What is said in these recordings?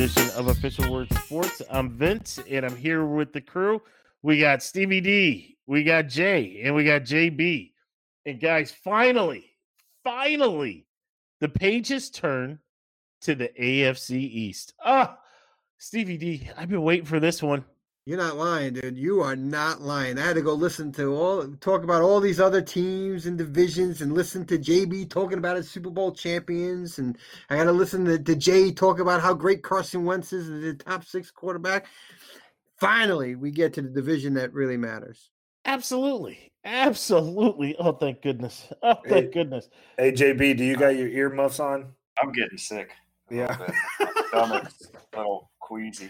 edition of Official Word Sports. I'm Vince, and I'm here with the crew. We got Stevie D, we got Jay, and we got JB. And guys, finally, finally, the pages turn to the AFC East. Ah, Stevie D, I've been waiting for this one. You're not lying, dude. You are not lying. I had to go listen to all talk about all these other teams and divisions and listen to JB talking about his Super Bowl champions. And I got to listen to, to Jay talk about how great Carson Wentz is, the top six quarterback. Finally, we get to the division that really matters. Absolutely. Absolutely. Oh, thank goodness. Oh, thank Hey. goodness. Hey JB, do you got uh, your earmuffs on? I'm getting sick. Yeah. My stomach's a little queasy.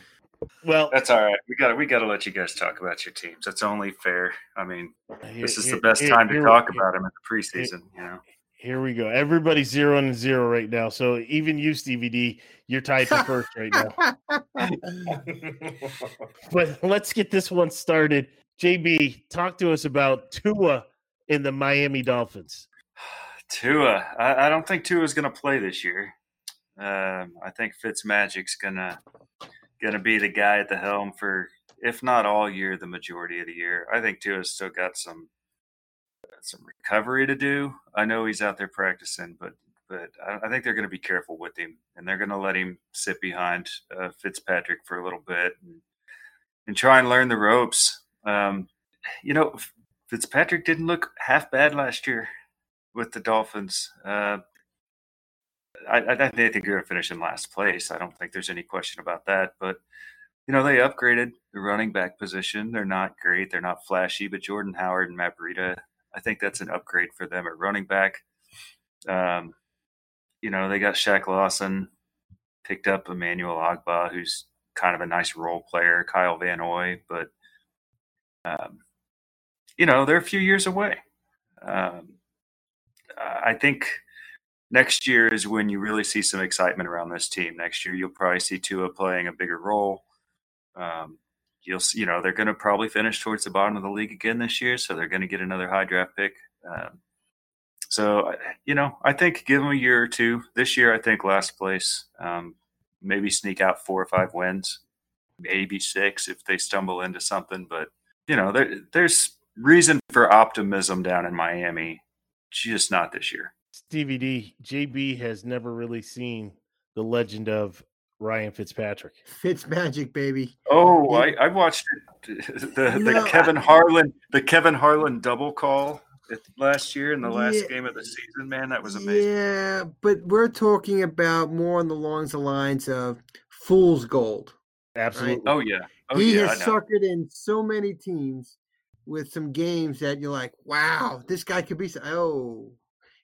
Well, That's all right. We got to we got to let you guys talk about your teams. That's only fair. I mean, here- this is here- the best here- time to talk about them in the preseason. You know, Here we go. Everybody's zero and zero right now. So even you, Stevie D, you're tied for first right now. But let's get this one started. JB, talk to us about Tua in the Miami Dolphins. Tua. I, I don't think Tua is going to play this year. Um, I think Fitzmagic's gonna gonna be the guy at the helm for, if not all year, the majority of the year. I think Tua's still got some some recovery to do. I know he's out there practicing, but but I, I think they're going to be careful with him, and they're going to let him sit behind uh, Fitzpatrick for a little bit and, and try and learn the ropes. Um, you know, Fitzpatrick didn't look half bad last year with the Dolphins. Uh, I, I I think they're going to finish in last place. I don't think there's any question about that. But you know, they upgraded the running back position. They're not great. They're not flashy. But Jordan Howard and Matt Breida, I think that's an upgrade for them at running back. Um, you know, they got Shaq Lawson, picked up Emmanuel Ogbah, who's kind of a nice role player. Kyle Van Noy, but um, you know, they're a few years away. Um, I think next year is when you really see some excitement around this team. Next year, you'll probably see Tua playing a bigger role. Um, you'll see, you know, they're going to probably finish towards the bottom of the league again this year, so they're going to get another high draft pick. Um, so, you know, I think give them a year or two. This year, I think last place, um, maybe sneak out four or five wins, maybe six if they stumble into something. But you know, there, there's reason for optimism down in Miami, just not this year. Stevie D, JB has never really seen the legend of Ryan Fitzpatrick. Fitz magic, baby. Oh, Yeah. I, I watched it, the the No, Kevin Harlan the Kevin Harlan double call last year in the last Yeah. game of the season. Man, that was amazing. Yeah, but we're talking about more on the longs the lines of fool's gold. Absolutely. Oh yeah, oh he yeah, I has suckered in so many teams with some games that you're like, wow, this guy could be. so- Oh,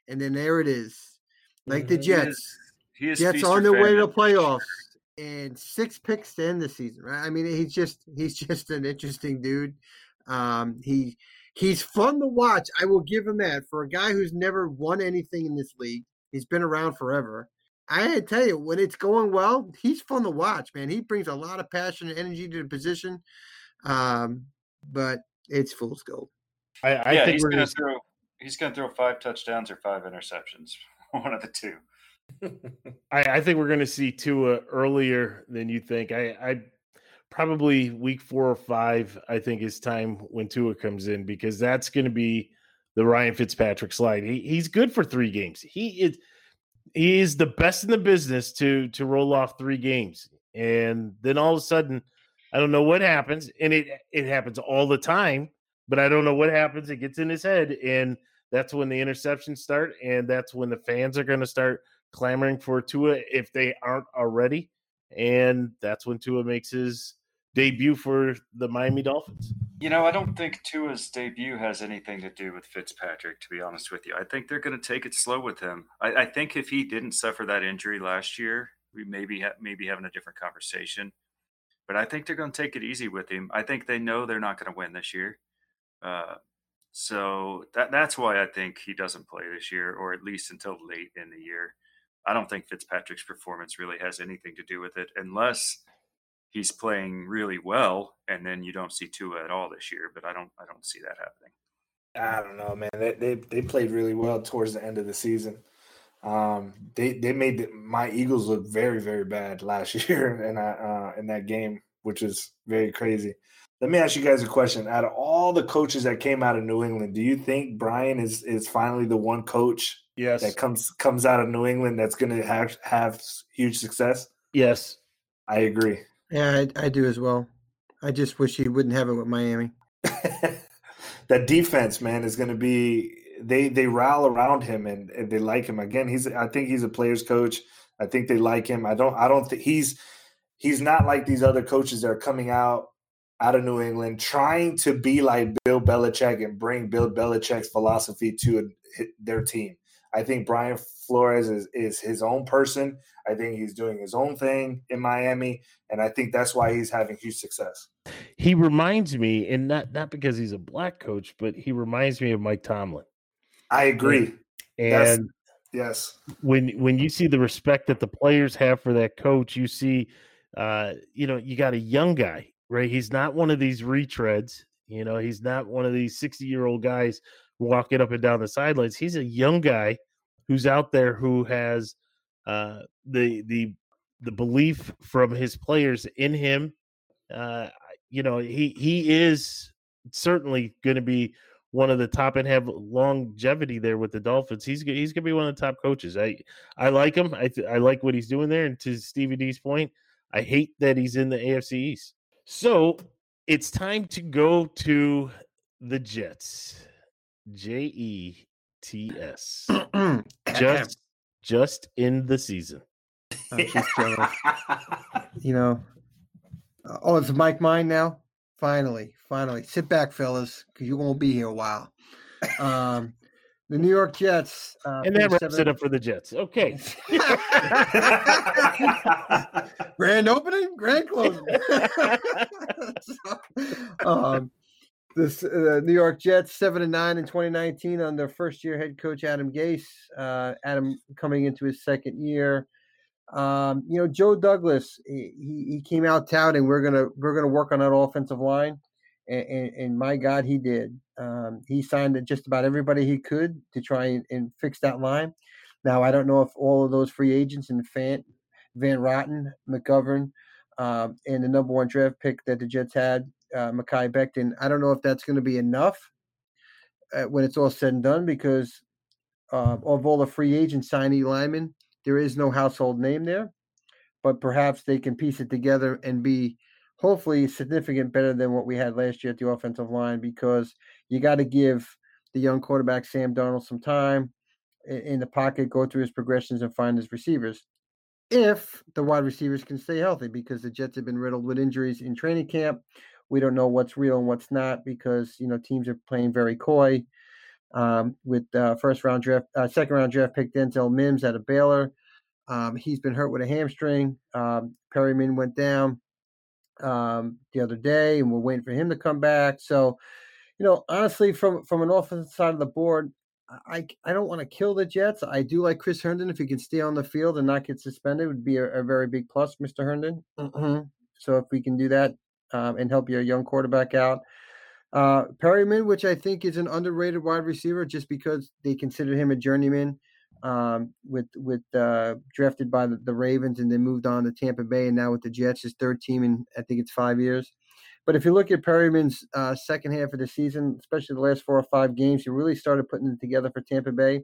and then there it is, like the Mhm. He is- Jets. He is Jets on or their way to the famine for sure. playoffs and six picks to end the season. Right? I mean, he's just he's just an interesting dude. Um, he he's fun to watch. I will give him that for a guy who's never won anything in this league. He's been around forever. I tell you, when it's going well, he's fun to watch, man. He brings a lot of passion and energy to the position. Um, but it's fool's gold. I, I yeah, think he's we're gonna gonna throw. He's gonna throw five touchdowns or five interceptions. One of the two. I, I think we're going to see Tua earlier than you think. I, I probably week four or five. I think is time when Tua comes in because that's going to be the Ryan Fitzpatrick slide. He, he's good for three games. He is he is the best in the business to to roll off three games, and then all of a sudden, I don't know what happens, and it it happens all the time. But I don't know what happens. It gets in his head, and that's when the interceptions start, and that's when the fans are going to start clamoring for Tua if they aren't already. And that's when Tua makes his debut for the Miami Dolphins. You know, I don't think Tua's debut has anything to do with Fitzpatrick, to be honest with you. I think they're going to take it slow with him. I, I think if he didn't suffer that injury last year, we maybe ha- maybe having a different conversation. But I think they're going to take it easy with him. I think they know they're not going to win this year. Uh, so that that's why I think he doesn't play this year, or at least until late in the year. I don't think Fitzpatrick's performance really has anything to do with it, unless he's playing really well, and then you don't see Tua at all this year. But I don't, I don't see that happening. I don't know, man. They, they they played really well towards the end of the season. Um, they they made my Eagles look very very bad last year in that uh, in that game, which is very crazy. Let me ask you guys a question. Out of all the coaches that came out of New England, do you think Brian is is finally the one coach Yes. that comes comes out of New England that's going to have have huge success? yes. I agree. Yeah, I, I do as well. I just wish he wouldn't have it with Miami. that defense, man, is going to be they they rally around him and, and they like him again. He's I think he's a players coach. I think they like him. I don't I don't think he's he's not like these other coaches that are coming out out of New England trying to be like Bill Belichick and bring Bill Belichick's philosophy to their team. I think Brian Flores is, is his own person. I think he's doing his own thing in Miami, and I think that's why he's having huge success. He reminds me, and not not because he's a black coach, but he reminds me of Mike Tomlin. I agree. That's- And Yes. when when you see the respect that the players have for that coach, you see, uh, you know, you got a young guy, right? He's not one of these retreads. You know, he's not one of these sixty year old guys walking up and down the sidelines. He's a young guy who's out there who has uh, the the the belief from his players in him. Uh, you know, he he is certainly going to be one of the top and have longevity there with the Dolphins. He's he's gonna be one of the top coaches. I I like him. I I like what he's doing there. And to Stevie D's point, I hate that he's in the AFC East. So it's time to go to the Jets. J E T S. Just just in the season. Oh, you know. Oh, it's Mike mine now. Finally, finally, sit back, fellas, because you won't be here a while. Um, the New York Jets. Uh, And that wraps it up for the Jets. Okay. grand opening, grand closing. So, um, this uh, New York Jets seven and nine in 2019 under first year head coach Adam Gase. Uh, Adam coming into his second year. Um, you know, Joe Douglas, he, he he came out touting we're gonna we're gonna work on that offensive line, and, and, and my God, he did. Um, he signed just about everybody he could to try and, and fix that line. Now I don't know if all of those free agents and Van Roten, McGovern, um, and the number one draft pick that the Jets had, uh, Mekhi Becton. I don't know if that's going to be enough uh, when it's all said and done because uh, of all the free agent signee linemen, there is no household name there. But perhaps they can piece it together and be hopefully significant better than what we had last year at the offensive line because you got to give the young quarterback Sam Darnold some time in the pocket, go through his progressions and find his receivers. If the wide receivers can stay healthy, because the Jets have been riddled with injuries in training camp. We don't know what's real and what's not because you know teams are playing very coy. Um, with uh, first round draft, uh, second round draft pick Denzel Mims out of Baylor. Um, he's been hurt with a hamstring. Um, Perriman went down um, the other day, and we're waiting for him to come back. So, you know, honestly, from from an offensive side of the board, I I don't want to kill the Jets. I do like Chris Herndon if he can stay on the field and not get suspended would be a, a very big plus, Mr. Herndon. Mhm. So if we can do that um, and help your young quarterback out. Uh, Perriman, which I think is an underrated wide receiver, just because they consider him a journeyman, um, with with uh, drafted by the, the Ravens and then moved on to Tampa Bay, and now with the Jets, his third team in I think it's five years. But if you look at Perriman's uh, second half of the season, especially the last four or five games, he really started putting it together for Tampa Bay.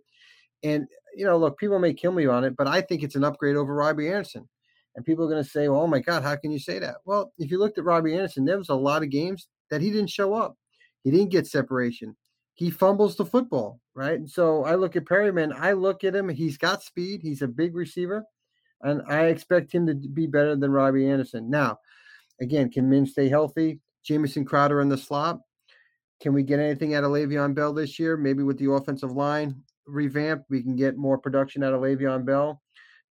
And you know, look, people may kill me on it, but I think it's an upgrade over Robbie Anderson. And people are going to say, "Well, oh my God, how can you say that?" Well, if you looked at Robbie Anderson, there was a lot of games that he didn't show up. He didn't get separation. He fumbles the football, right? And so I look at Perryman. I look at him. He's got speed. He's a big receiver, and I expect him to be better than Robbie Anderson. Now, again, can Mims stay healthy? Jamison Crowder in the slot. Can we get anything out of Le'Veon Bell this year? Maybe with the offensive line revamped, we can get more production out of Le'Veon Bell.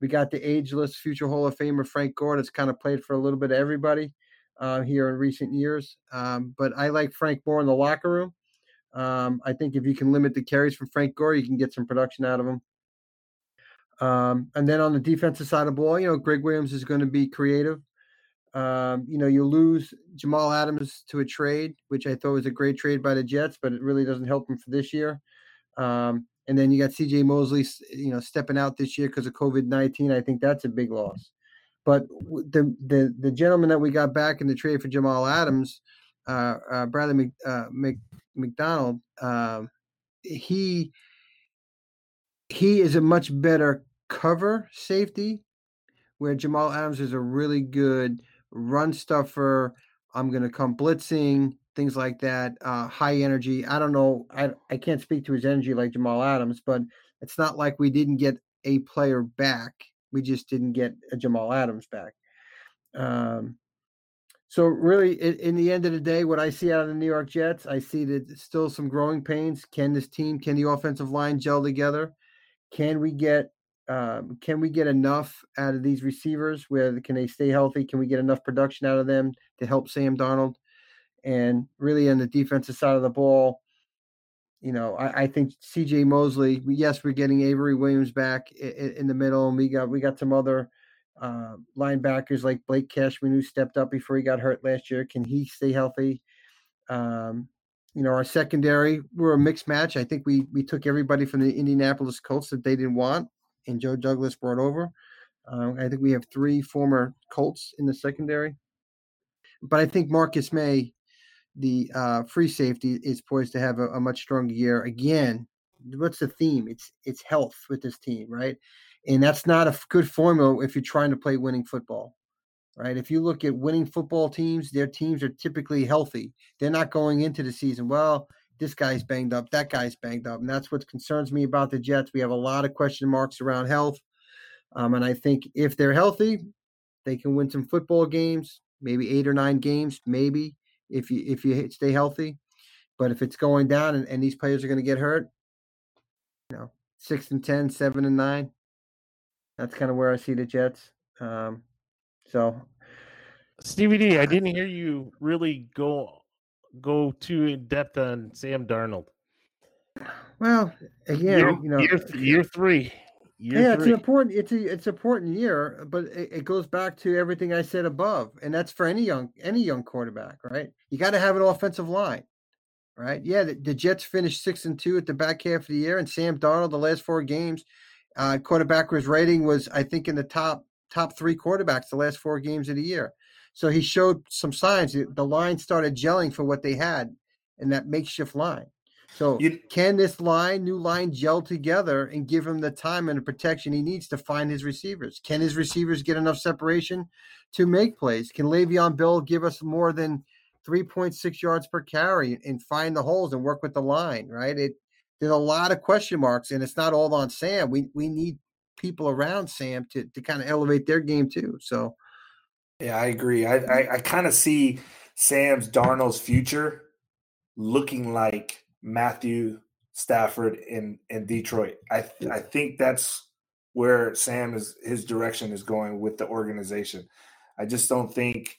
We got the ageless future Hall of Famer Frank Gore that's kind of played for a little bit of everybody uh, here in recent years. Um, but I like Frank more in the locker room. Um, I think if you can limit the carries from Frank Gore, you can get some production out of him. Um, and then on the defensive side of the ball, you know, Gregg Williams is going to be creative. Um, you know, you lose Jamal Adams to a trade, which I thought was a great trade by the Jets, but it really doesn't help him for this year. Um, and then you got C.J. Mosley, you know, stepping out this year because of COVID nineteen. I think that's a big loss. But the the the gentleman that we got back in the trade for Jamal Adams, uh, uh, Bradley Mc, uh, Mc, McDougald, um, he he is a much better cover safety, where Jamal Adams is a really good run stuffer. I'm going to come blitzing, things like that. Uh, high energy. I don't know. I I can't speak to his energy like Jamal Adams, but it's not like we didn't get a player back. We just didn't get a Jamal Adams back. Um, so really, in, in, the end of the day, what I see out of the New York Jets, I see that still some growing pains. Can this team, can the offensive line gel together? Can we get um, can we get enough out of these receivers? Where can they stay healthy? Can we get enough production out of them to help Sam Darnold? And really, on the defensive side of the ball, you know, I, I think C.J. Mosley. Yes, we're getting Avery Williams back in, in, the middle, and we got we got some other uh, linebackers like Blake Cashman who stepped up before he got hurt last year. Can he stay healthy? Um, you know, our secondary, we're a mixed match. I think we we took everybody from the Indianapolis Colts that they didn't want, and Joe Douglas brought over. Um, I think we have three former Colts in the secondary, but I think Marcus Maye, the uh, free safety, is poised to have a, a much stronger year again. What's the theme? It's it's health with this team, right? And that's not a good formula if you're trying to play winning football right? If you look at winning football teams, their teams are typically healthy. They're not going into the season, well, this guy's banged up, that guy's banged up. And that's what concerns me about the Jets. We have a lot of question marks around health. Um, and I think if they're healthy, they can win some football games, maybe eight or nine games, maybe if you if you stay healthy. But if it's going down and, and these players are going to get hurt, you know, six and ten, seven and nine. That's kind of where I see the Jets. Um, so, Stevie D, I didn't hear you really go go too in depth on Sam Darnold. Well, again, year, you know, year, year three. Year yeah, three. it's an important it's a it's important year, but it, it, goes back to everything I said above, and that's for any young any young quarterback, right? You got to have an offensive line, right? Yeah, the, the, Jets finished six and two at the back half of the year, and Sam Darnold the last four games, uh, quarterback was rating was I think in the top top three quarterbacks the last four games of the year. So he showed some signs. Eh, the line started gelling for what they had in that makeshift line. So you, can this line, new line, gel together and give him the time and the protection he needs to find his receivers? Can his receivers get enough separation to make plays? Can Le'Veon Bell give us more than 3.6 yards per carry and find the holes and work with the line? Right? It there's a lot of question marks, and it's not all on Sam. We we need people around Sam to to kind of elevate their game too. So, yeah, I agree. I I, I kind of see Sam's Darnold's future looking like Matthew Stafford in in Detroit. I I think that's where Sam is his direction is going with the organization. I just don't think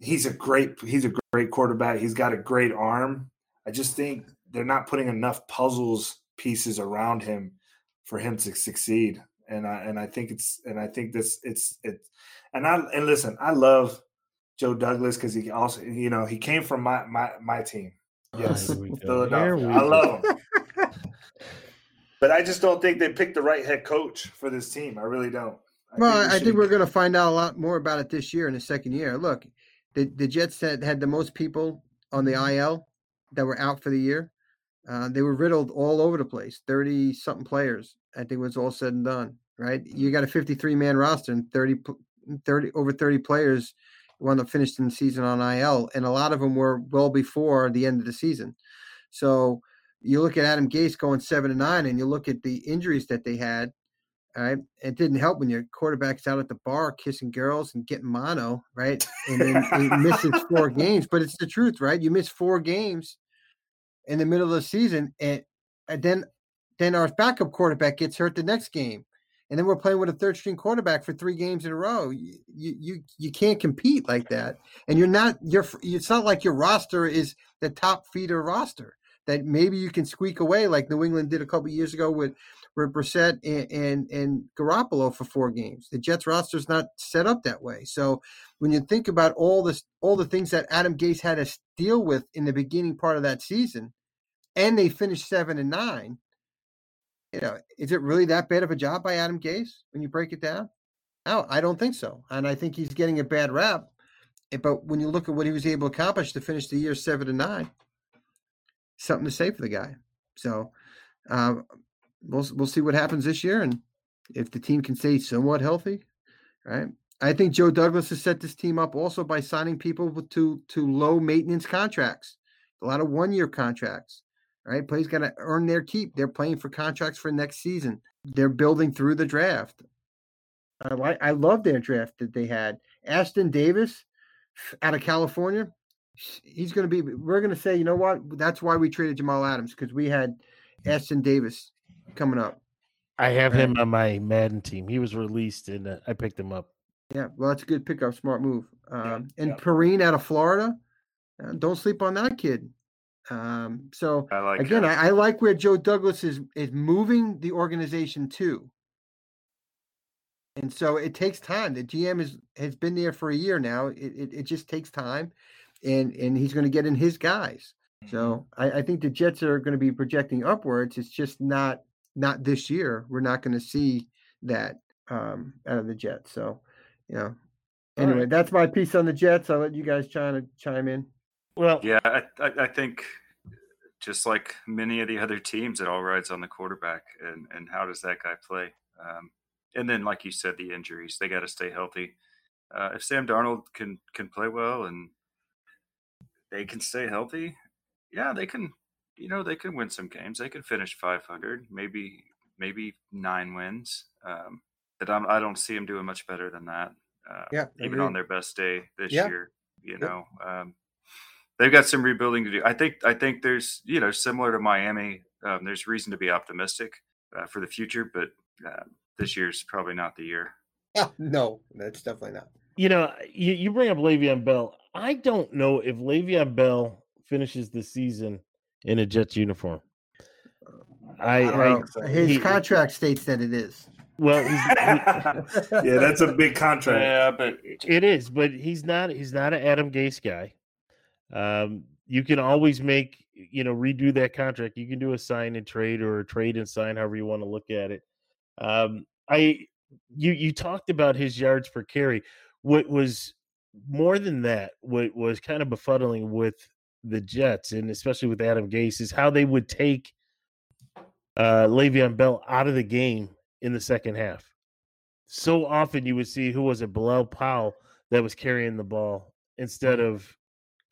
he's a great he's a great quarterback. He's got a great arm. I just think they're not putting enough puzzles pieces around him for him to succeed and I and I think it's and I think this it's it and I and listen, I love Joe Douglas because he also you know he came from my my my team. Oh, yes, Philadelphia. I love him. but I just don't think they picked the right head coach for this team. I really don't. I well, think we I think we're going to find out a lot more about it this year in the second year. Look, the the Jets had had the most people on the IL that were out for the year. Uh, they were riddled all over the place, 30 something players. I think was all said and done, right? You got a 53 man roster and 30, mm, 30 over 30 players wound up finished the season on IL, and a lot of them were well before the end of the season. So you look at Adam Gase going seven and nine, and you look at the injuries that they had. All right, it didn't help when your quarterback's out at the bar kissing girls and getting mono, right? And then he misses four games, but it's the truth, right? You miss four games in the middle of the season, and, and then then our backup quarterback gets hurt the next game, and then we're playing with a third string quarterback for three games in a row. You you you can't compete like that, and you're not you're. It's not like your roster is the top feeder roster that maybe you can squeak away like New England did a couple years ago with with Brissett and, and and Garoppolo for four games. The Jets roster is not set up that way. So when you think about all this, all the things that Adam Gase had to deal with in the beginning part of that season, and they finished seven and nine, you know, is it really that bad of a job by Adam Gase when you break it down? No, I don't think so. And I think he's getting a bad rap. Eh, but when you look at what he was able to accomplish to finish the year seven to nine, something to say for the guy. So uh, we'll we'll see what happens this year, and if the team can stay somewhat healthy, right? I think Joe Douglas has set this team up also by signing people to to low maintenance contracts, a lot of one year contracts. Right, players got to earn their keep. They're playing for contracts for next season. They're building through the draft. I like, I love their draft that they had. Ashtyn Davis out of California, he's going to be. We're going to say, you know what? That's why we traded Jamal Adams because we had Ashtyn Davis coming up. I have him on my Madden team. He was released and uh, I picked him up. Yeah, well, that's a good pickup, smart move. Um, and yeah. Perine out of Florida, uh, don't sleep on that kid. Um, so I like again, I, I, like where Joe Douglas is is moving the organization to. And so it takes time. The GM is has been there for a year now. It it, it just takes time, and and he's going to get in his guys. So mm-hmm. I, I think the Jets are going to be projecting upwards. It's just not not this year. We're not going to see that um, out of the Jets. So, you know, anyway, right. that's my piece on the Jets. I'll let you guys chime chime in. Well, yeah, I, I think just like many of the other teams, it all rides on the quarterback and and how does that guy play. Um, and then, like you said, the injuries they got to stay healthy. Uh, if Sam Darnold can can play well and they can stay healthy, yeah, they can. You know, they can win some games. They can finish 500, maybe maybe nine wins. Um, but I'm, I do not see them doing much better than that. Uh, yeah, even on their best day this yeah. year, you know, um, they've got some rebuilding to do. I think. I think there's, you know, similar to Miami. Um, there's reason to be optimistic uh, for the future, but uh, this year's probably not the year. no, that's definitely not. You know, you, you bring up Le'Veon Bell. I don't know if Le'Veon Bell finishes the season in a Jets uniform. I, I his he, contract states that it is. Well, he, yeah, that's a big contract. Yeah, but it is. But he's not. He's not an Adam Gase guy. Um, you can always make you know redo that contract. You can do a sign and trade or a trade and sign, however you want to look at it. Um, I you you talked about his yards per carry. What was more than that? What was kind of befuddling with the Jets, and especially with Adam Gase, is how they would take uh, Le'Veon Bell out of the game in the second half. So often you would see who was it, Bilal Powell, that was carrying the ball instead mm-hmm. of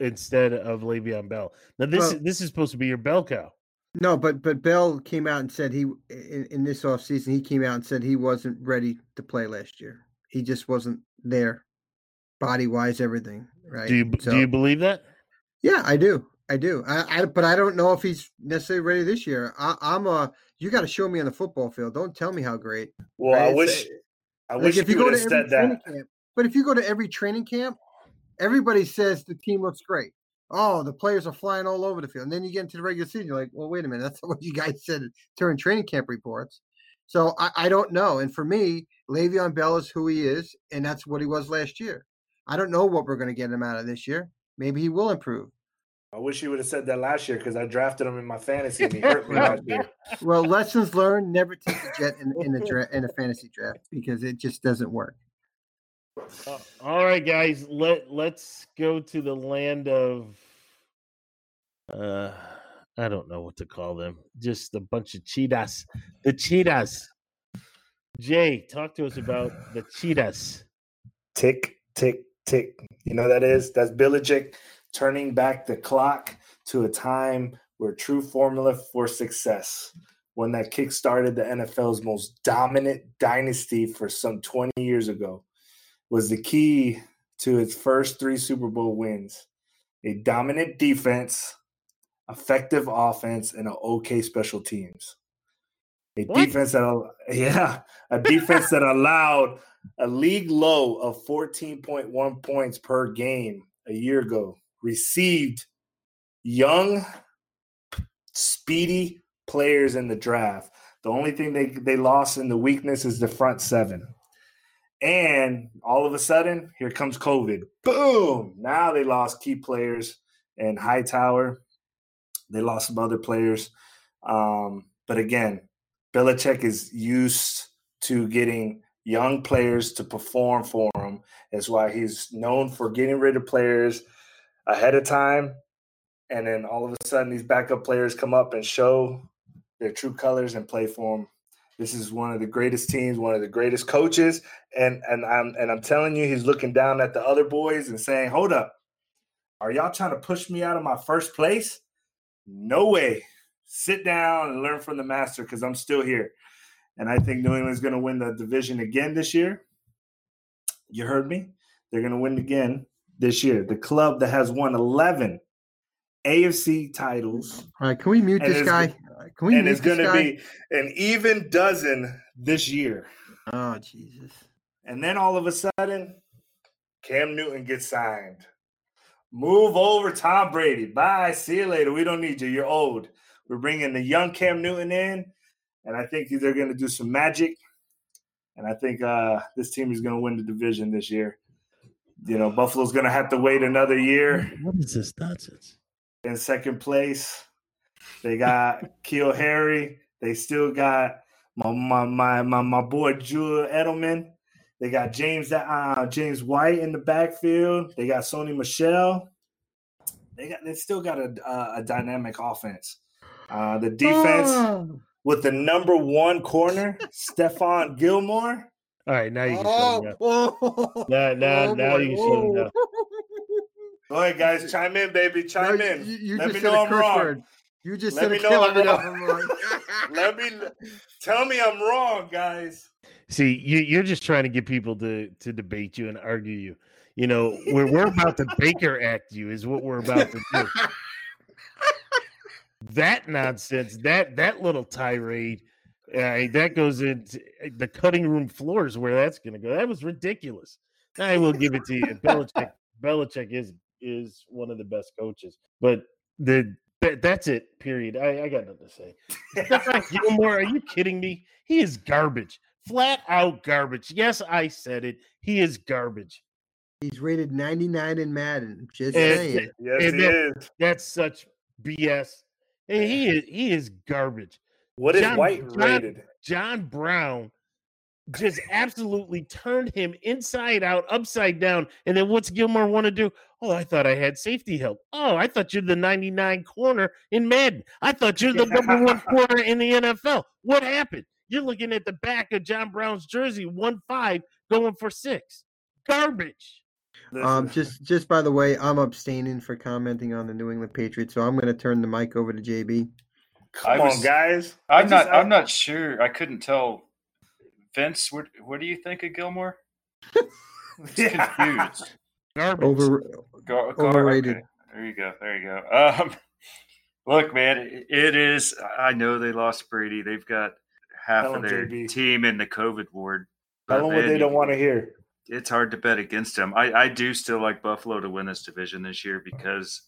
instead of Le'Veon Bell. Now this well, this is supposed to be your bell cow. No, but but Bell came out and said he in, in this offseason he came out and said he wasn't ready to play last year. He just wasn't there, body wise, everything. Right? Do you so, do you believe that? Yeah, I do. I do. I, I but I don't know if he's necessarily ready this year. I, am a. You got to show me on the football field. Don't tell me how great. Well, right? I wish. I like wish if you, go to every training that. camp. But if you go to every training camp, everybody says the team looks great. Oh, the players are flying all over the field. And then you get into the regular season, you're like, well, wait a minute, that's what you guys said during training camp reports. So I, I don't know. And for me, Le'Veon Bell is who he is, and that's what he was last year. I don't know what we're going to get him out of this year. Maybe he will improve. I wish you would have said that last year because I drafted him in my fantasy and he hurt me last year. Well, lessons learned: never take a jet in, in a dra- in a fantasy draft because it just doesn't work. Uh, all right, guys, let let's go to the land of uh I don't know what to call them. Just a bunch of cheetahs. The cheetahs. Jay, talk to us about the cheetahs. Tick, tick, tick. You know that is? That's Belichick turning back the clock to a time where true formula for success, one that kick-started the NFL's most dominant dynasty for some 20 years ago, was the key to its first three Super Bowl wins. A dominant defense, effective offense, and an okay special teams. A what? defense that, yeah, a defense that allowed a league low of 14.1 points per game a year ago received young, speedy players in the draft. The only thing they, they lost in the weakness is the front seven. And all of a sudden, here comes COVID. Boom! Now they lost key players and Hightower. They lost some other players. Um, but again, Belichick is used to getting young players to perform for him. That's why he's known for getting rid of players ahead of time. And then all of a sudden, these backup players come up and show their true colors and play for him. This is one of the greatest teams, one of the greatest coaches, and and I'm and I'm telling you, he's looking down at the other boys and saying, "Hold up, are y'all trying to push me out of my first place? No way. Sit down and learn from the master because I'm still here." And I think New England's going to win the division again this year. You heard me. They're going to win again this year. The club that has won 11 AFC titles. All right, can we mute this guy? Go- Can we and it's going to be an even dozen this year. Oh Jesus! And then all of a sudden, Cam Newton gets signed. Move over, Tom Brady. Bye. See you later. We don't need you. You're old. We're bringing the young Cam Newton in, and I think they're going to do some magic. And I think uh, this team is going to win the division this year. You know, Buffalo's going to have to wait another year What is this nonsense? in second place. They got Keel Harry. They still got my my my my, my boy Julian Edelman. They got James uh, James White in the backfield. They got Sony Michel. They got they still got a a, a dynamic offense. Uh, the defense Oh, with the number one corner, Stephon Gilmore. All right, now you can shut me up. oh, Now, now, oh, now boy. you can shut me up. Go ahead, guys, chime in, baby, chime No, in. You, you Let just me said know a I'm curse wrong. word. You just Let said me know. I'm Let me know wrong. Wrong. Let me tell me I'm wrong, guys. See, you, you're just trying to get people to to debate you and argue you. You know, we're we're about to Baker Act you is what we're about to do. That nonsense, that that little tirade, uh, that goes into the cutting room floors where that's going to go. That was ridiculous. I will give it to you. Belichick, Belichick is is one of the best coaches, but the that, that's it. Period. I, I got nothing to say. Stephon Gilmore, are you kidding me? He is garbage. Flat out garbage. Yes, I said it. He is garbage. He's rated 99 in Madden. Just And- saying. Yes, And he that- is. That's such BS. And he is he is garbage. What is John- White John- rated? John Brown just absolutely turned him inside out, upside down. And then what's Gilmore want to do? Oh, I thought I had safety help. Oh, I thought you're the 99 corner in Madden. I thought you're the number one corner in the NFL. What happened? You're looking at the back of John Brown's jersey, one five, going for six. Garbage. Um, just just by the way, I'm abstaining for commenting on the New England Patriots, so I'm going to turn the mic over to JB. come I on, was- guys. I I'm just- not. I'm not sure. I couldn't tell. Vince, what what do you think of Gilmore? Just Yeah. confused. Garbage. Over Gar- Gar- Overrated. okay. There you go. There you go. Um, look, man, it, it is. I know they lost Brady. They've got half Tell of 'em, their JB. team in the COVID ward. Tell them But, what they don't want to hear. it's hard to bet against them. I, I do still like Buffalo to win this division this year because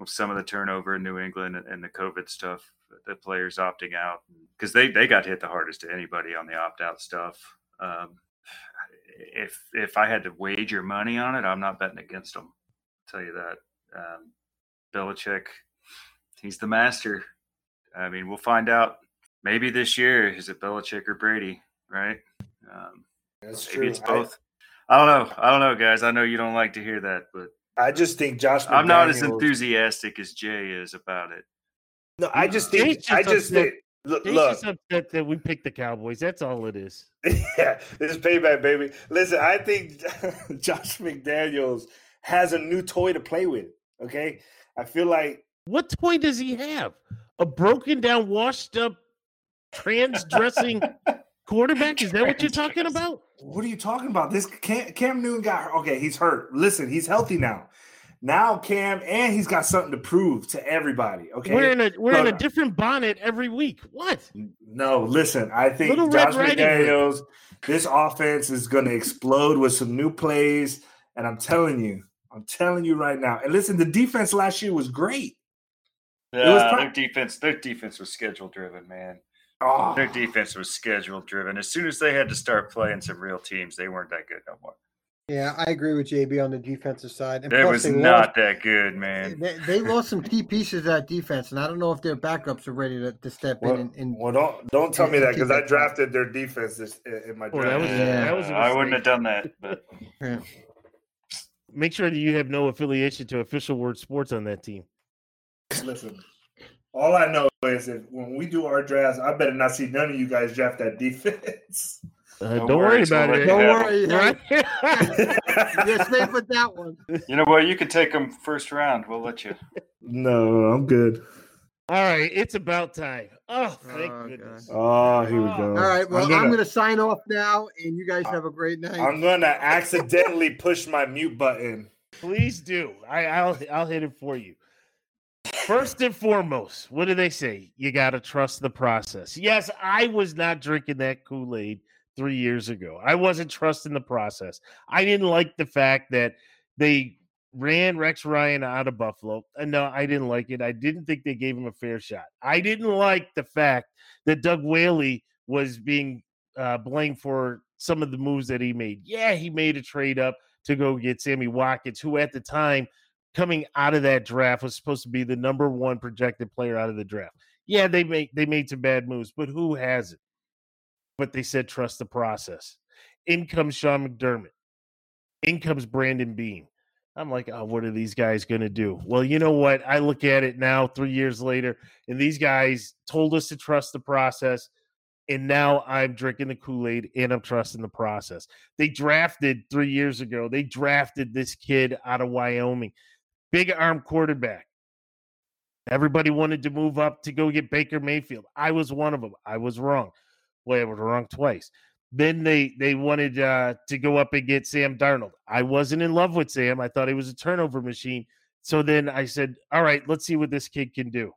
of some of the turnover in New England and, and the COVID stuff, the players opting out because they, they got hit the hardest to anybody on the opt out stuff. Um, if if I had to wager money on it, I'm not betting against them. I'll tell you that. Um, Belichick, he's the master. I mean, we'll find out. Maybe this year is it Belichick or Brady, right? Um, That's Maybe true. it's both. I, don't know. I don't know, guys. I know you don't like to hear that, but I, I just think Josh. I'm not as enthusiastic as Jay is about it. No, I just think. I just upset. think. Look, look. just upset that we picked the Cowboys. That's all it is. yeah, this is payback, baby. Listen, I think Josh McDaniels has a new toy to play with. Okay, I feel like What toy does he have? A broken down, washed up, trans dressing quarterback? Is that what you're talking about? What are you talking about? This Cam, Cam Newton got hurt. Okay, he's hurt. Listen, he's healthy now. Now Cam, and he's got something to prove to everybody. Okay, We're in a we're in a different bonnet every week. What? no, listen. I think Little Josh McDaniels, this offense is going to explode with some new plays, and I'm telling you, I'm telling you right now. And listen, the defense last year was great. Yeah, was pro- their defense. Their defense was schedule driven, man. Oh, Their defense was schedule driven. As soon as they had to start playing some real teams, they weren't that good no more. Yeah, I agree with JB on the defensive side. And it was not lost, that good, man. They, they, lost some key pieces of that defense, and I don't know if their backups are ready to, to step well, in. And, and, well, don't don't tell me that because I drafted their defense this, in my draft. Well, that was, yeah. that was I wouldn't have done that, but yeah. make sure that you have no affiliation to official word sports on that team. Listen, all I know is that when we do our drafts, I better not see none of you guys draft that defense. Uh, don't, don't, worry, about it. Don't worry. Right? You're safe with that one. You know what? You can take them first round. We'll let you. No, I'm good. All right, it's about time. Oh, thank oh, goodness. Oh, here we go. All right, well, I'm gonna, I'm gonna, sign off now, and you guys have a great night. I'm gonna accidentally push my mute button. Please do. I, I'll I'll hit it for you. First and foremost, what do they say? You got to trust the process. Yes, I was not drinking that Kool Aid three years ago. I wasn't trusting the process. I didn't like the fact that they ran Rex Ryan out of Buffalo. And no, I didn't like it. I didn't think they gave him a fair shot. I didn't like the fact that Doug Whaley was being uh, blamed for some of the moves that he made. Yeah, he made a trade up to go get Sammy Watkins, who at the time coming out of that draft was supposed to be the number one projected player out of the draft. Yeah, they made they made some bad moves, but who hasn't? But they said trust the process. In comes Sean McDermott. In comes Brandon Beane. I'm like, oh, what are these guys going to do? Well, you know what? I look at it now, three years later, and these guys told us to trust the process. And now I'm drinking the Kool Aid and I'm trusting the process. They drafted three years ago, they drafted this kid out of Wyoming, big arm quarterback. Everybody wanted to move up to go get Baker Mayfield. I was one of them. I was wrong. Was wrong twice. Then they they wanted uh, to go up and get Sam Darnold. I wasn't in love with Sam. I thought he was a turnover machine. So then I said, "All right, let's see what this kid can do."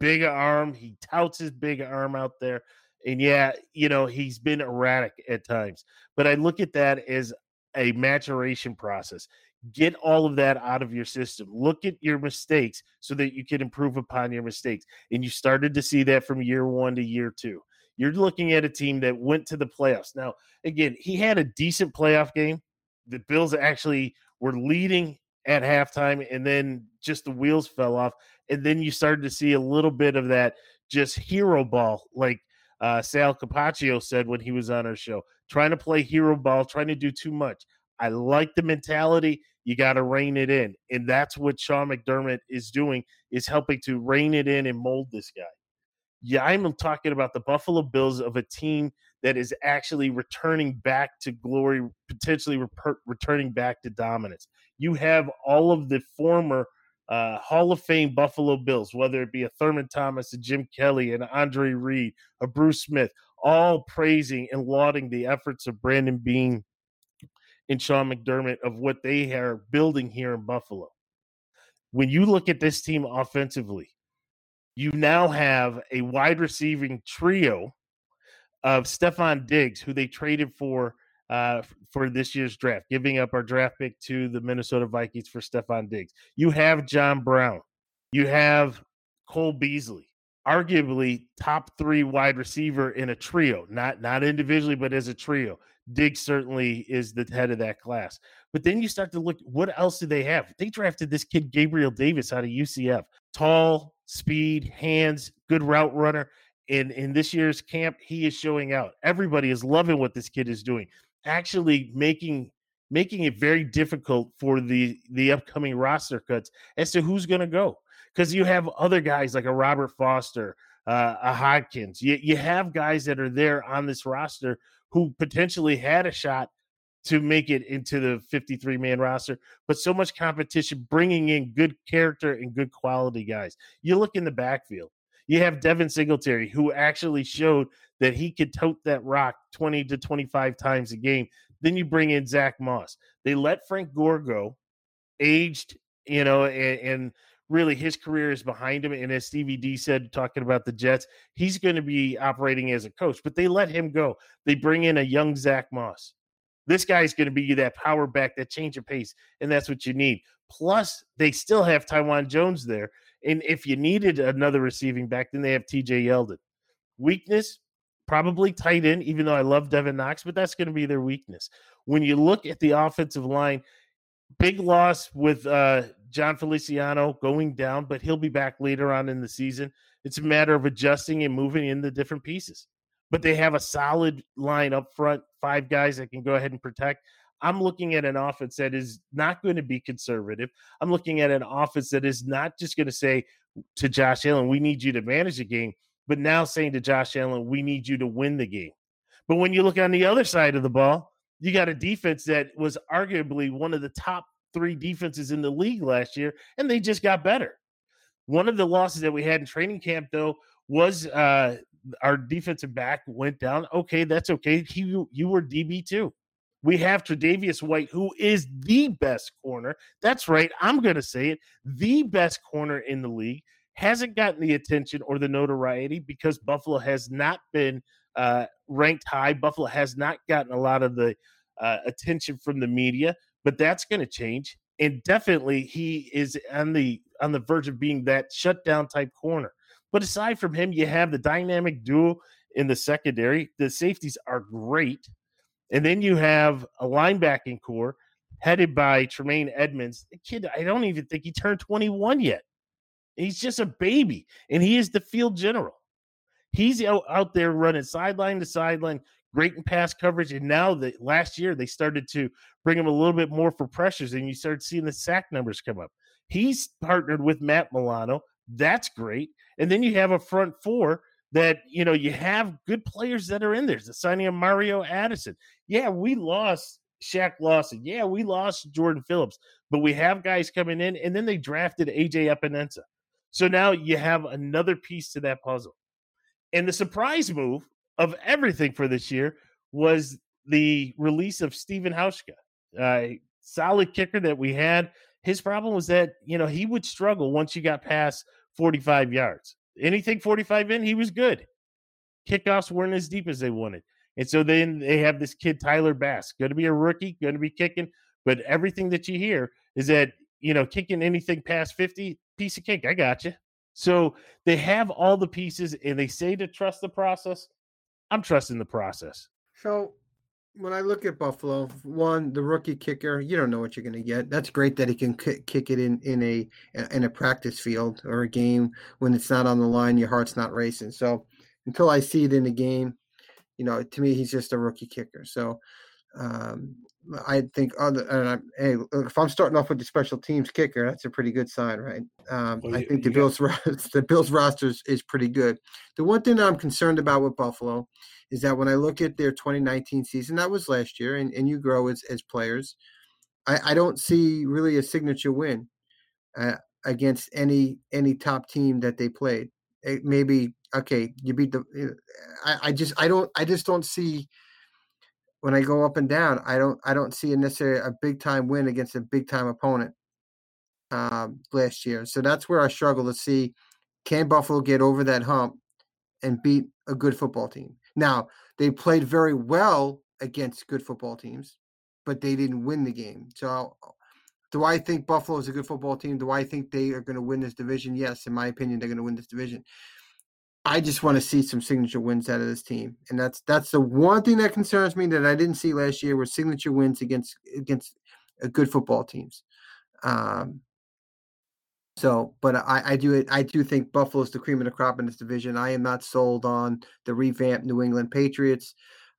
Big arm. He touts his big arm out there. And yeah, you know, he's been erratic at times. But I look at that as a maturation process. Get all of that out of your system. Look at your mistakes so that you can improve upon your mistakes. And you started to see that from year one to year two. You're looking at a team that went to the playoffs. Now, again, he had a decent playoff game. The Bills actually were leading at halftime, and then just the wheels fell off. And then you started to see a little bit of that just hero ball, like uh, Sal Capaccio said when he was on our show, trying to play hero ball, trying to do too much. I like the mentality. You got to rein it in, and that's what Sean McDermott is doing is helping to rein it in and mold this guy. Yeah, I'm talking about the Buffalo Bills of a team that is actually returning back to glory, potentially re- returning back to dominance. You have all of the former uh, Hall of Fame Buffalo Bills, whether it be a Thurman Thomas, a Jim Kelly, an Andre Reed, a Bruce Smith, all praising and lauding the efforts of Brandon Beane and Sean McDermott of what they are building here in Buffalo. When you look at this team offensively, you now have a wide receiving trio of Stefon Diggs, who they traded for uh, for this year's draft, giving up our draft pick to the Minnesota Vikings for Stefon Diggs. You have John Brown. You have Cole Beasley, arguably top three wide receiver in a trio, not not individually, but as a trio. Diggs certainly is the head of that class. But then you start to look, what else do they have? They drafted this kid Gabriel Davis out of UCF, tall, speed, hands, good route runner. And in this year's camp, he is showing out. Everybody is loving what this kid is doing. Actually, making making it very difficult for the the upcoming roster cuts as to who's going to go because you have other guys like a Robert Foster, uh, a Hodgins. You you have guys that are there on this roster who potentially had a shot to make it into the 53 man roster, but so much competition bringing in good character and good quality guys. You look in the backfield, you have Devin Singletary, who actually showed that he could tote that rock 20 to 25 times a game. Then you bring in Zach Moss. They let Frank Gore go, aged, you know, and, and really his career is behind him. And as Stevie D said, talking about the Jets, he's going to be operating as a coach, but they let him go. They bring in a young Zach Moss. This guy's going to be that power back, that change of pace, and that's what you need. Plus, they still have Taiwan Jones there. And if you needed another receiving back, then they have TJ Yeldon. Weakness, probably tight end, even though I love Devin Knox, but that's going to be their weakness. when you look at the offensive line, big loss with uh, Jon Feliciano going down, but he'll be back later on in the season. It's a matter of adjusting and moving in the different pieces. But they have a solid line up front, five guys that can go ahead and protect. I'm looking at an offense that is not going to be conservative. I'm looking at an offense that is not just going to say to Josh Allen, we need you to manage the game, but now saying to Josh Allen, we need you to win the game. But when you look on the other side of the ball, you got a defense that was arguably one of the top three defenses in the league last year, and they just got better. One of the losses that we had in training camp, though, was uh, our defensive back went down. Okay, that's okay. He, you were DB too. We have Tre'Davious White, who is the best corner. That's right. I'm going to say it. The best corner in the league hasn't gotten the attention or the notoriety because Buffalo has not been uh, ranked high. Buffalo has not gotten a lot of the uh, attention from the media, but that's going to change. And definitely, he is on the on the verge of being that shutdown type corner. But aside from him, you have the dynamic duo in the secondary. The safeties are great. And then you have a linebacking corps headed by Tremaine Edmunds. The kid, I don't even think he turned 21 yet. He's just a baby, and he is the field general. He's out, out there running sideline to sideline, great in pass coverage. And now that last year they started to bring him a little bit more for pressures, and you start seeing the sack numbers come up. He's partnered with Matt Milano. That's great. And then you have a front four that you know you have good players that are in there. The signing of Mario Addison. Yeah, we lost Shaq Lawson. Yeah, we lost Jordan Phillips, but we have guys coming in, and then they drafted AJ Epenesa. So now you have another piece to that puzzle. And the surprise move of everything for this year was the release of Stephen Hauschka, uh, solid kicker that we had. His problem was that you know he would struggle once you got past 45 yards. Anything 45 in, he was good. Kickoffs weren't as deep as they wanted. And so then they have this kid, Tyler Bass, going to be a rookie, going to be kicking. But everything that you hear is that, you know, kicking anything past 50, piece of cake. I got you. So they have all the pieces and they say to trust the process. I'm trusting the process. So when I look at Buffalo, one the rookie kicker, you don't know what you're going to get. That's great that he can k- kick it in in a in a practice field or a game when it's not on the line, your heart's not racing. So until I see it in the game, you know, to me he's just a rookie kicker. So um, I think other and I, hey, if I'm starting off with the special teams kicker, that's a pretty good sign, right? Um, well, I think the Bills the Bills roster is, is pretty good. The one thing that I'm concerned about with Buffalo is that when I look at their 2019 season, that was last year, and, and you grow as, as players, I, I don't see really a signature win uh, against any any top team that they played. It maybe okay, you beat the. I, I just I don't I just don't see when I go up and down. I don't I don't see a necessarily a big time win against a big time opponent um, last year. So that's where I struggle to see can Buffalo get over that hump and beat a good football team. Now, they played very well against good football teams, but they didn't win the game. So, do I think Buffalo is a good football team? Do I think they are going to win this division? Yes, in my opinion, they're going to win this division. I just want to see some signature wins out of this team, and that's that's the one thing that concerns me that I didn't see last year was signature wins against against uh, good football teams. Um, so, but I, I do I do think Buffalo's the cream of the crop in this division. I am not sold on the revamped New England Patriots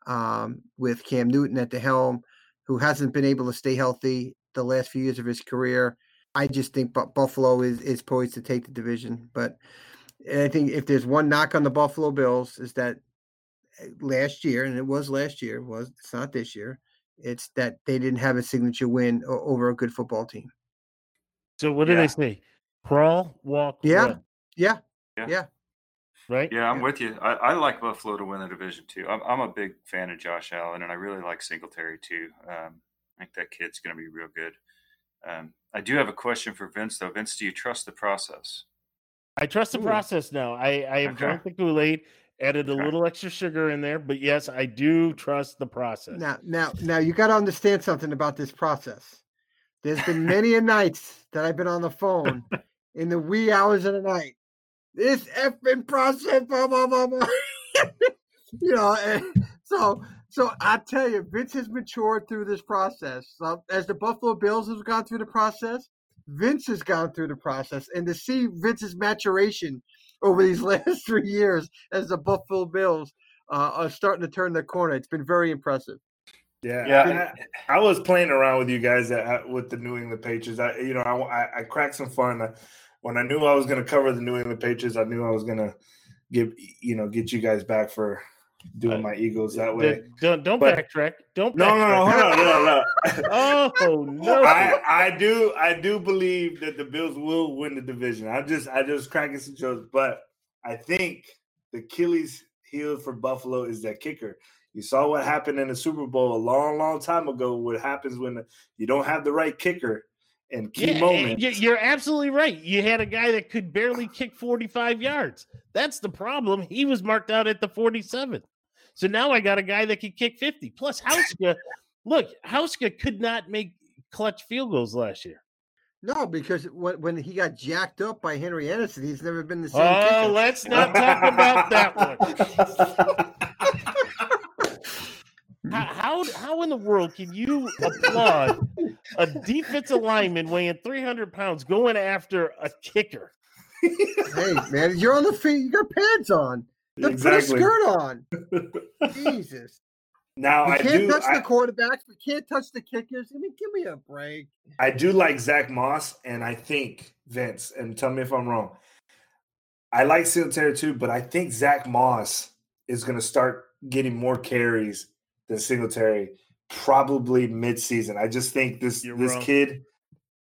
um, with Cam Newton at the helm, who hasn't been able to stay healthy the last few years of his career. I just think Buffalo is is poised to take the division. But I think if there's one knock on the Buffalo Bills is that eh, last year, and it was last year, was it's not this year. It's that they didn't have a signature win over a good football team. So what did yeah. they say? Crawl, walk, yeah, run. yeah, yeah, yeah. Right? Yeah, I'm yeah. with you. I, I, like Buffalo to win the division too. I'm, I'm, a big fan of Josh Allen, and I really like Singletary too. Um, I think that kid's going to be real good. Um, I do have a question for Vince though. Vince, do you trust the process? I trust the Ooh. process now. I, I have okay. drunk the Kool Aid, added okay. a little extra sugar in there, but yes, I do trust the process. Now, now, now, you got to understand something about this process. There's been many a nights that I've been on the phone in the wee hours of the night. This effing process, blah blah blah blah. you know, and so So I tell you, Vince has matured through this process. So as the Buffalo Bills have gone through the process, Vince has gone through the process, and to see Vince's maturation over these last three years as the Buffalo Bills uh, are starting to turn the corner, it's been very impressive. Yeah, Yeah. I, I was playing around with you guys at, with the New England Patriots. I, you know, I, I, I cracked some fun. I, when I knew I was going to cover the New England Patriots, I knew I was going to give you know get you guys back for doing uh, my egos that way. Don't don't But- backtrack. Don't No, no, no, hold on, no, no. Oh no! I, I do I do believe that the Bills will win the division. I just I just cracking some jokes, but I think the Achilles heel for Buffalo is that kicker. You saw what happened in the Super Bowl a long, long time ago. What happens when you don't have the right kicker in key Yeah, eh, moments? you- You're absolutely right. You had a guy that could barely kick 45 yards. That's the problem. He was marked out at the 47. So now I got a guy that could kick 50. Plus Hauschka, look, Hauschka could not make clutch field goals last year. No, because when, when he got jacked up by Henry Anderson, he's never been the same. Oh, kicker. let's not talk about that one. How, how how in the world can you applaud a defensive lineman weighing 300 pounds going after a kicker? hey man, you're on the feet. You got pants on. Then exactly. Put a skirt on. Jesus. Now You I can't do touch I, the quarterbacks, but can't touch the kickers. I mean, give me a break. I do like Zach Moss, and I think Vince, and tell me if I'm wrong. I like Singletary too, but I think Zach Moss is going to start getting more carries than Singletary probably mid-season. I just think this You're this wrong. kid,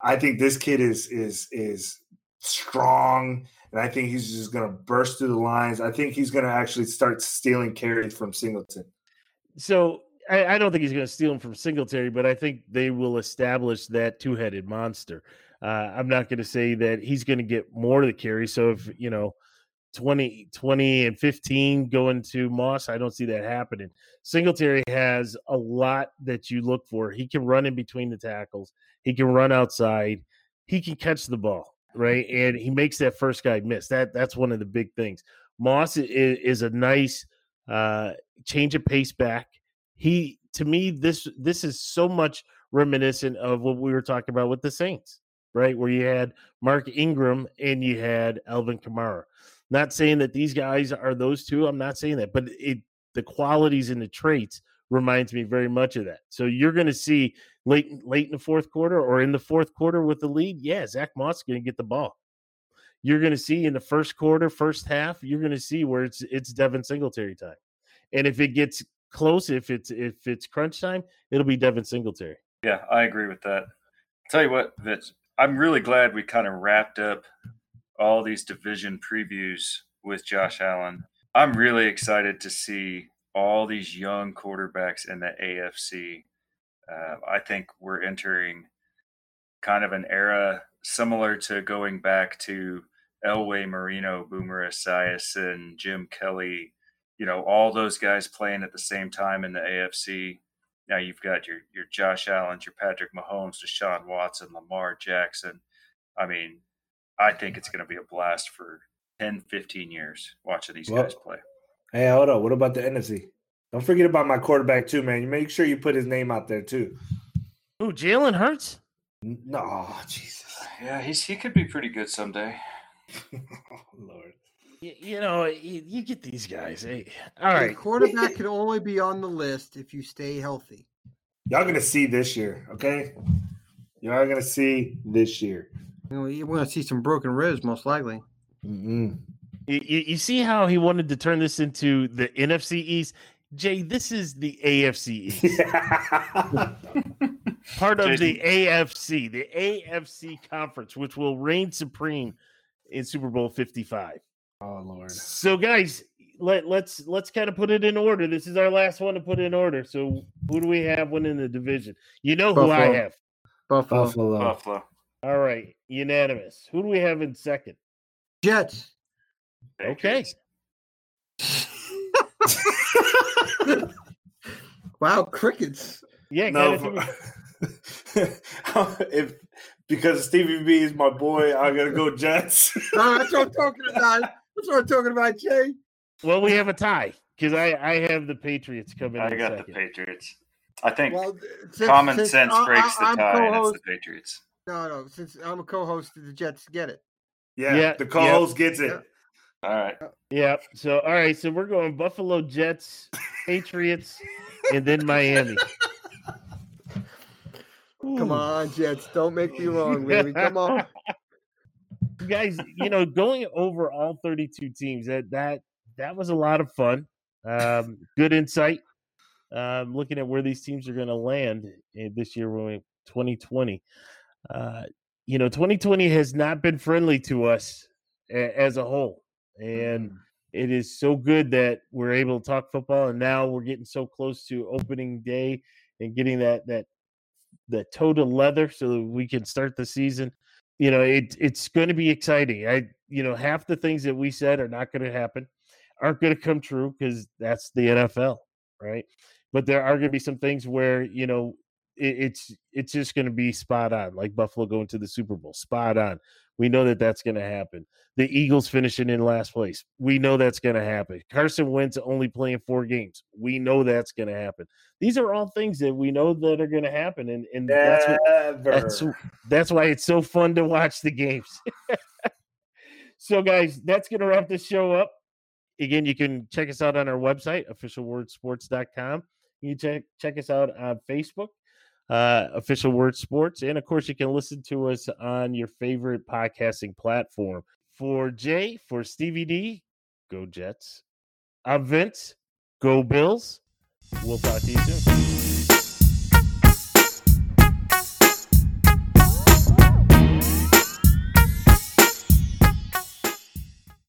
I think this kid is is is strong, and I think he's just going to burst through the lines. I think he's going to actually start stealing carries from Singleton. So I, I don't think he's going to steal him from Singletary, but I think they will establish that two-headed monster. Uh, I'm not going to say that he's going to get more of the carry. So if you know 20, 20 and 15 going to Moss, I don't see that happening. Singletary has a lot that you look for. He can run in between the tackles. He can run outside. He can catch the ball, right? And he makes that first guy miss. That that's one of the big things. Moss is, is a nice uh, change of pace back. He to me this this is so much reminiscent of what we were talking about with the Saints, right? Where you had Mark Ingram and you had Alvin Kamara. Not saying that these guys are those two. I'm not saying that, but it the qualities and the traits reminds me very much of that. So you're going to see late late in the fourth quarter or in the fourth quarter with the lead. Yeah, Zach Moss going to get the ball. You're going to see in the first quarter, first half, you're going to see where it's it's Devin Singletary time, and if it gets close, if it's if it's crunch time, it'll be Devin Singletary. Yeah, I agree with that. tell you what, Vince, I'm really glad we kind of wrapped up all these division previews with Josh Allen. I'm really excited to see all these young quarterbacks in the AFC. Uh, I think we're entering kind of an era similar to going back to Elway Marino, Boomer Esiason, Jim Kelly, you know, all those guys playing at the same time in the AFC. Now you've got your your Josh Allen, your Patrick Mahomes, Deshaun Watson, Lamar Jackson. I mean, I think it's going to be a blast for 10, 15 years watching these Well- guys play. Hey, hold on. What about the NFC? Don't forget about my quarterback too, man. You make sure you put his name out there too. Ooh, Jalen Hurts. No, oh, Jesus, Yeah, he's he could be pretty good someday. oh, Lord. You, you know, you, you get these guys. Hey, all The quarterback can only be on the list if you stay healthy. Y'all gonna see this year, okay? Y'all gonna see this year. You know, you're going to see some broken ribs, most likely. Mm-mm. You, you you see how he wanted to turn this into the NFC East? Jay, this is the AFC East. part of the AFC, the AFC conference, which will reign supreme in Super Bowl 55. oh Lord. So guys, let let's let's kind of put it in order. This is our last one to put in order. So who do we have winning the division? You know who I have. Buffalo. Buffalo. Buffalo. All right, unanimous. Who do we have in second? Jets. Okay. Wow, crickets. Yeah, No, kinda if because Stevie B is my boy, I gotta go Jets. No, that's what I'm talking about. That's what I'm talking about, Jay. well, we have a tie. because I I have the Patriots coming. I in got second. the Patriots. I think Well, since- common since sense I- breaks the I- I'm tie, and it's the Patriots. No, no. Since I'm a co-host, the Jets get it. Yeah, Yeah, the co-host gets it. Yeah. All right. Yeah. So all right. So we're going Buffalo Jets, Patriots, and then Miami. Come Ooh. on, Jets. Don't make me wrong, baby. Come on. guys. You know, going over all 32 teams that that that was a lot of fun. Um, good insight. Um, looking at where these teams are going to land this year when we 2020. Uh, you know, 2020 has not been friendly to us a, as a whole, and it is so good that we're able to talk football and now we're getting so close to opening day and getting that that that toe to leather so that we can start the season. You know it it's going to be exciting. I you know half the things that we said are not going to happen aren't going to come true because that's the nfl right? But there are going to be some things where you know it, it's it's just going to be spot on like buffalo going to the super bowl spot on we know that that's going to happen the Eagles finishing in last place. We know that's going to happen. Carson Wentz only playing four games. We know that's going to happen. These are all things that we know that are going to happen, and and that's what, that's that's why it's so fun to watch the games. so, guys, that's going to wrap this show up. Again, you can check us out on our website, officialwordsports.com. You can check check us out on Facebook, uh, Official Word Sports, and of course, you can listen to us on your favorite podcasting platform. For Jay, for Stevie D, go Jets. I'm Vince. Go Bills. We'll talk to you soon.